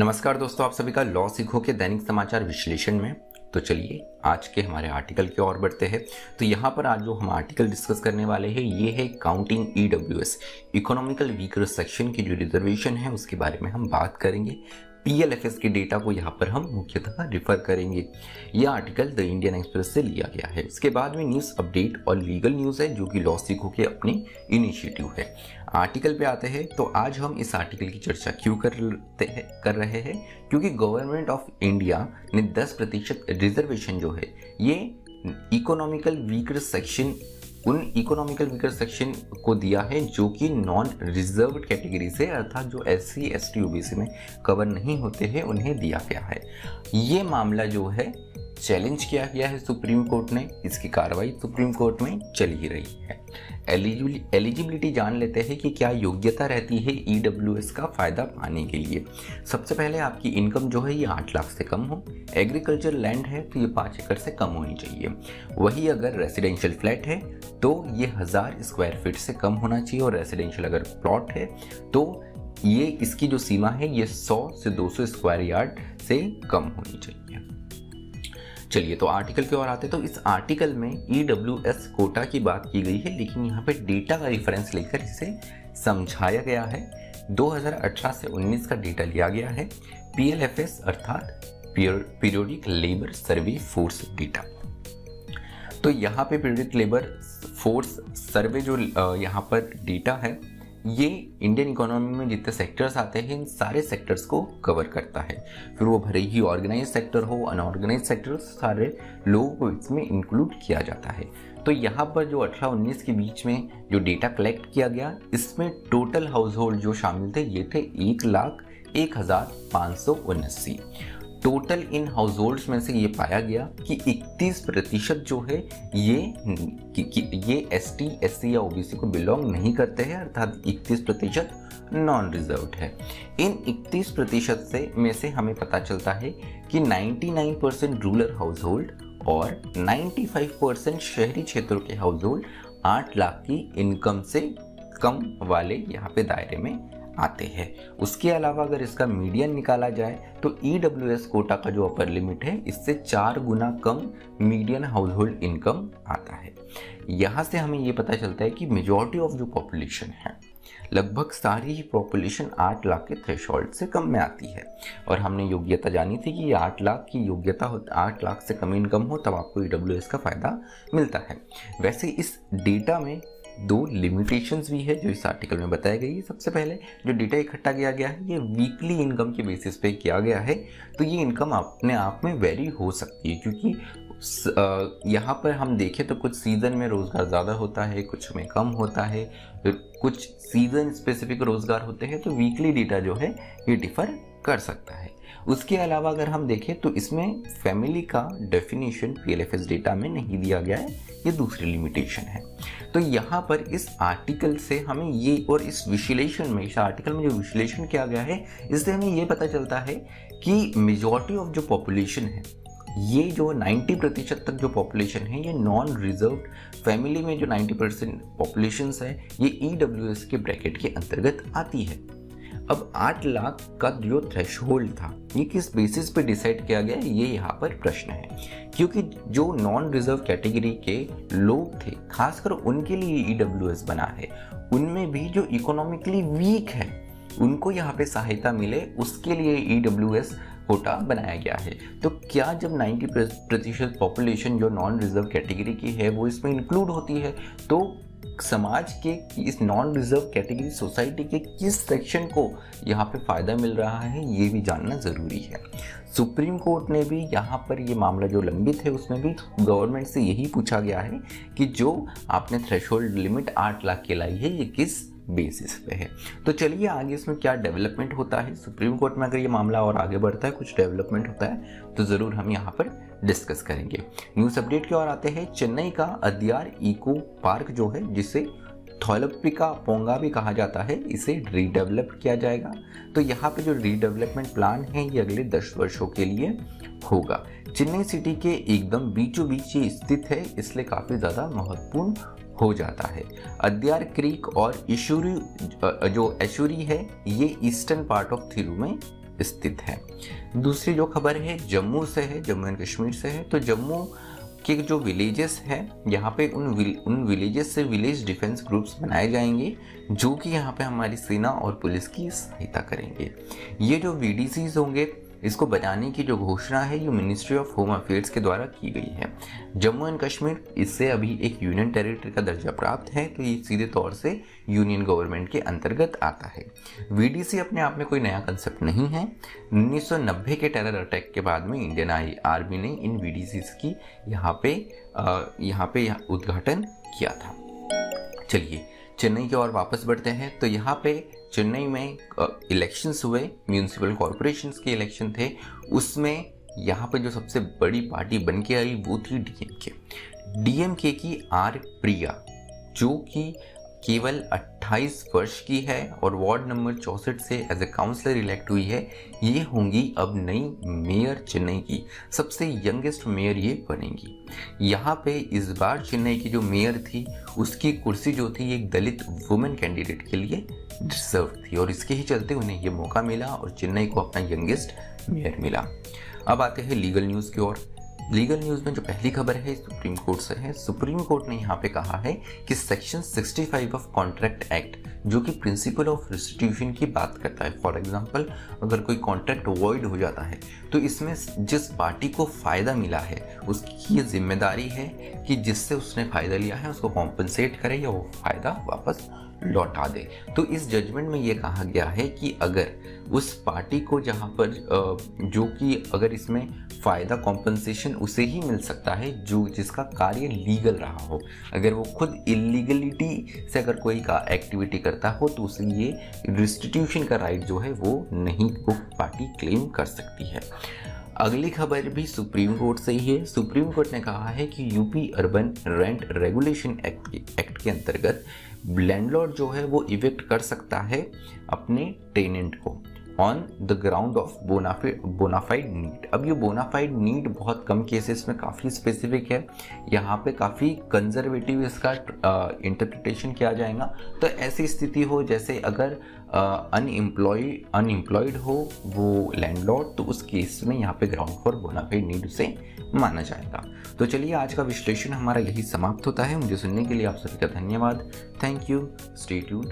नमस्कार दोस्तों, आप सभी का लॉ सीखो के दैनिक समाचार विश्लेषण में। तो चलिए, आज के हमारे आर्टिकल की ओर बढ़ते हैं। तो यहाँ पर आज जो हम आर्टिकल डिस्कस करने वाले हैं, ये है counting E W S economical weaker section की जो रिजर्वेशन है, उसके बारे में हम बात करेंगे। पीएलएफएस के डेटा को यहाँ पर हम मुख्यतः रिफर करेंगे। यह आर्टिकल द इंडियन एक्सप्रेस से लिया गया है। इसके बाद में न्यूज़ अपडेट और लीगल न्यूज़ है, जो कि लॉ सीखो के अपने इनिशिएटिव है। आर्टिकल पे आते हैं तो आज हम इस आर्टिकल की चर्चा क्यों करते हैं, कर रहे हैं? क्योंकि गवर्नमेंट ऑफ़ इंडिया ने 10 प्रतिशत रिजर्वेशन जो है, ये इकोनॉमिकल वीकर सेक्शन उन इकोनॉमिकल वीकर सेक्शन को दिया है जो कि नॉन रिज़र्व कैटेगरी से अर्थात जो S C S T O B C में कवर नहीं होते हैं, उन्हें दिया गया है। ये मामला जो है चैलेंज किया गया है सुप्रीम कोर्ट ने, इसकी कार्रवाई सुप्रीम कोर्ट में चल ही रही है। एलिजिबिलिटी जान लेते हैं कि क्या योग्यता रहती है ई e का फ़ायदा पाने के लिए। सबसे पहले आपकी इनकम जो है ये आठ लाख से कम हो। एग्रीकल्चर लैंड है तो ये पाँच एकड़ से कम होनी चाहिए। वही अगर रेसिडेंशियल फ्लैट है तो ये हज़ार स्क्वायर फीट से कम होना चाहिए और रेसिडेंशियल अगर प्लॉट है तो ये इसकी जो सीमा है, ये 100 से 200 स्क्वायर यार्ड से कम होनी चाहिए। चलिए तो आर्टिकल की ओर आते हैं। तो इस आर्टिकल में ई डब्ल्यू एस कोटा की बात की गई है, लेकिन यहाँ पे डेटा का रेफरेंस लेकर इसे समझाया गया है। 2018 से 19 का डेटा लिया गया है। पीएलएफएस अर्थात periodic labour survey force data तो यहाँ पे पीरियोडिक लेबर फोर्स सर्वे जो यहाँ पर डेटा है ये इंडियन इकोनॉमी में जितने सेक्टर्स आते हैं, इन सारे सेक्टर्स को कवर करता है। फिर वो भले ही ऑर्गेनाइज सेक्टर हो अनऑर्गेनाइज सेक्टर सारे लोगों को इसमें इंक्लूड किया जाता है। तो यहाँ पर जो अठारह उन्नीस के बीच में जो डेटा कलेक्ट किया गया, इसमें टोटल हाउस होल्ड जो शामिल थे, ये थे एक लाख एक हज़ार पाँच सौ उन्नासी टोटल इन हाउस होल्ड में से ये पाया गया कि 31 प्रतिशत जो है ये कि, कि ये एस टी एस या ओबीसी को बिलोंग नहीं करते हैं अर्थात 31 प्रतिशत नॉन रिज़र्व है। इन 31 प्रतिशत से में से हमें पता चलता है कि 99 परसेंट रूरल हाउस होल्ड और 95 परसेंट शहरी क्षेत्रों के हाउस होल्ड आठ लाख की इनकम से कम वाले यहाँ पे दायरे में आते हैं। उसके अलावा अगर इसका मीडियन निकाला जाए तो ई डब्ल्यू एस कोटा का जो अपर लिमिट है, इससे चार गुना कम मीडियन हाउस होल्ड इनकम आता है। यहाँ से हमें ये पता चलता है कि मेजॉरिटी ऑफ़ जो पॉपुलेशन है, लगभग सारी ही पॉपुलेशन आठ लाख के थ्रेश से कम में आती है। और हमने योग्यता जानी थी कि ये आठ लाख की योग्यता हो, आठ लाख से कम इनकम हो, तब आपको ई e का फ़ायदा मिलता है। वैसे इस डेटा में दो लिमिटेशंस भी है जो इस आर्टिकल में बताया गई है। सबसे पहले, जो डेटा इकट्ठा किया गया है, ये वीकली इनकम के बेसिस पे किया गया है तो ये इनकम अपने आप में वेरी हो सकती है, क्योंकि यहाँ पर हम देखें तो कुछ सीज़न में रोज़गार ज़्यादा होता है, कुछ में कम होता है, कुछ सीज़न स्पेसिफिक रोज़गार होते हैं तो वीकली डेटा जो है, ये डिफ़र कर सकता है। उसके अलावा अगर हम देखें तो इसमें फैमिली का डेफिनेशन पीएलएफएस डेटा में नहीं दिया गया है, ये दूसरी लिमिटेशन है। तो यहाँ पर इस आर्टिकल से हमें ये और इस विश्लेषण में, इस आर्टिकल में जो विश्लेषण किया गया है, इससे हमें ये पता चलता है कि मेजॉरिटी ऑफ़ जो पॉपुलेशन है, ये जो 90 प्रतिशत तक जो पॉपुलेशन है, ये नॉन रिज़र्व फैमिली में जो 90 परसेंट पॉपुलेशन है, ये ई e के ब्रैकेट के अंतर्गत आती है। अब आठ लाख का जो थ्रेश था, ये किस बेसिस पे डिसाइड किया गया, ये यहाँ पर प्रश्न है। क्योंकि जो नॉन रिज़र्व कैटेगरी के लोग थे, खासकर उनके लिए ई e बना है, उनमें भी जो इकोनॉमिकली वीक है, उनको यहाँ पे सहायता मिले, उसके लिए ई e कोटा बनाया गया है। तो क्या जब 90 प्रतिशत पॉपुलेशन जो नॉन रिज़र्व कैटेगरी की है, वो इसमें इंक्लूड होती है तो समाज के इस नॉन रिज़र्व कैटेगरी सोसाइटी के किस सेक्शन को यहाँ पे फ़ायदा मिल रहा है, ये भी जानना ज़रूरी है। सुप्रीम कोर्ट ने भी यहाँ पर ये मामला जो लंबित है, उसमें भी गवर्नमेंट से यही पूछा गया है कि जो आपने थ्रेशोल्ड लिमिट आठ लाख के लाई है, ये किस बेसिस पे है। तो चलिए आगे इसमें क्या डेवलपमेंट होता है? सुप्रीम कोर्ट में अगर ये मामला और आगे बढ़ता है, कुछ डेवलपमेंट होता है तो ज़रूर हम यहाँ पर डिस्कस करेंगे। न्यूज़ अपडेट की ओर आते हैं। चेन्नई का अद्यार इको पार्क जो है, जिसे थोलपिका पोंगा भी कहा जाता है, इसे रीडेवलप किया जाएगा। तो यहाँ पे जो रीडेवलपमेंट प्लान है, ये अगले दस वर्षों के लिए होगा। चेन्नई सिटी के एकदम बीचों बीच ये स्थित है, इसलिए काफ़ी ज़्यादा महत्वपूर्ण हो जाता है। अद्यार क्रीक और इशूरी जो एशूरी है, ये ईस्टर्न पार्ट ऑफ़ थिरू में स्थित है। दूसरी जो खबर है जम्मू से है जम्मू एंड कश्मीर से है। तो जम्मू के जो विलेजेस हैं यहाँ पे उन विल, उन विलेजेस से विलेज डिफेंस ग्रुप्स बनाए जाएँगे जो कि यहाँ पे हमारी सेना और पुलिस की सहायता करेंगे। ये जो वी होंगे इसको बनाने की जो घोषणा है, ये मिनिस्ट्री ऑफ़ होम अफेयर्स के द्वारा की गई है। जम्मू एंड कश्मीर इससे अभी एक यूनियन टेरिटरी का दर्जा प्राप्त है तो ये सीधे तौर से यूनियन गवर्नमेंट के अंतर्गत आता है। वीडीसी अपने आप में कोई नया कंसेप्ट नहीं है। 1990 के टेरर अटैक के बाद में इंडियन आर्मी ने इन वीडीसी की यहाँ पे यहाँ पे उद्घाटन किया था। चलिए, चेन्नई की ओर वापस बढ़ते हैं तो यहाँ पे चेन्नई में इलेक्शंस हुए म्यूनसिपल कॉरपोरेशन के इलेक्शन थे, उसमें यहाँ पर जो सबसे बड़ी पार्टी बन के आई वो थी डीएमके डीएमके की आर प्रिया, जो कि केवल 28 वर्ष की है और वार्ड नंबर चौसठ से एज ए काउंसलर इलेक्ट हुई है, ये होंगी अब नई मेयर चेन्नई की। सबसे यंगेस्ट मेयर ये बनेंगी। यहाँ पे इस बार चेन्नई की जो मेयर थी, उसकी कुर्सी जो थी, एक दलित वुमेन कैंडिडेट के लिए डिजर्व थी और इसके ही चलते उन्हें ये मौका मिला और चेन्नई को अपना यंगेस्ट मेयर मिला। अब आते हैं लीगल न्यूज़ की ओर। लीगल न्यूज़ में जो पहली खबर है, सुप्रीम कोर्ट से है। सुप्रीम कोर्ट ने यहाँ पे कहा है कि सेक्शन 65 ऑफ़ कॉन्ट्रैक्ट एक्ट, जो कि प्रिंसिपल ऑफ़ रिस्टिट्यूशन की बात करता है, फॉर एग्जांपल, अगर कोई कॉन्ट्रैक्ट वॉइड हो जाता है तो इसमें जिस पार्टी को फ़ायदा मिला है, उसकी ये ज़िम्मेदारी है कि जिससे उसने फ़ायदा लिया है, उसको कॉम्पनसेट करे या वो फ़ायदा वापस लौटा दे। तो इस जजमेंट में ये कहा गया है कि अगर उस पार्टी को जहाँ पर जो कि अगर इसमें फ़ायदा कॉम्पनसेशन उसे ही मिल सकता है जो जिसका कार्य लीगल रहा हो। अगर वो खुद इलीगलिटी से अगर कोई का एक्टिविटी करता हो तो उसे ये रिस्टिट्यूशन का राइट जो है, वो नहीं वो पार्टी क्लेम कर सकती है। अगली खबर भी सुप्रीम कोर्ट से ही है। सुप्रीम कोर्ट ने कहा है कि UP urban rent regulation act act के अंतर्गत लैंडलॉर्ड जो है, वो इवेक्ट कर सकता है अपने टेनेंट को। On the ground of bona fide need अब ये बोनाफाइड नीड बहुत कम केसेस में काफ़ी स्पेसिफिक है। यहाँ पे काफ़ी कंजर्वेटिव इसका इंटरप्रिटेशन किया जाएगा। तो ऐसी स्थिति हो जैसे अगर अनएम्प्लॉय अनएम्प्लॉयड हो वो लैंडलॉर्ड तो उस केस में यहाँ पे ग्राउंड फॉर बोनाफाइड नीड उसे माना जाएगा। तो चलिए आज का विश्लेषण हमारा यही समाप्त होता है। मुझे सुनने के लिए आप सभी का धन्यवाद। Thank you stay to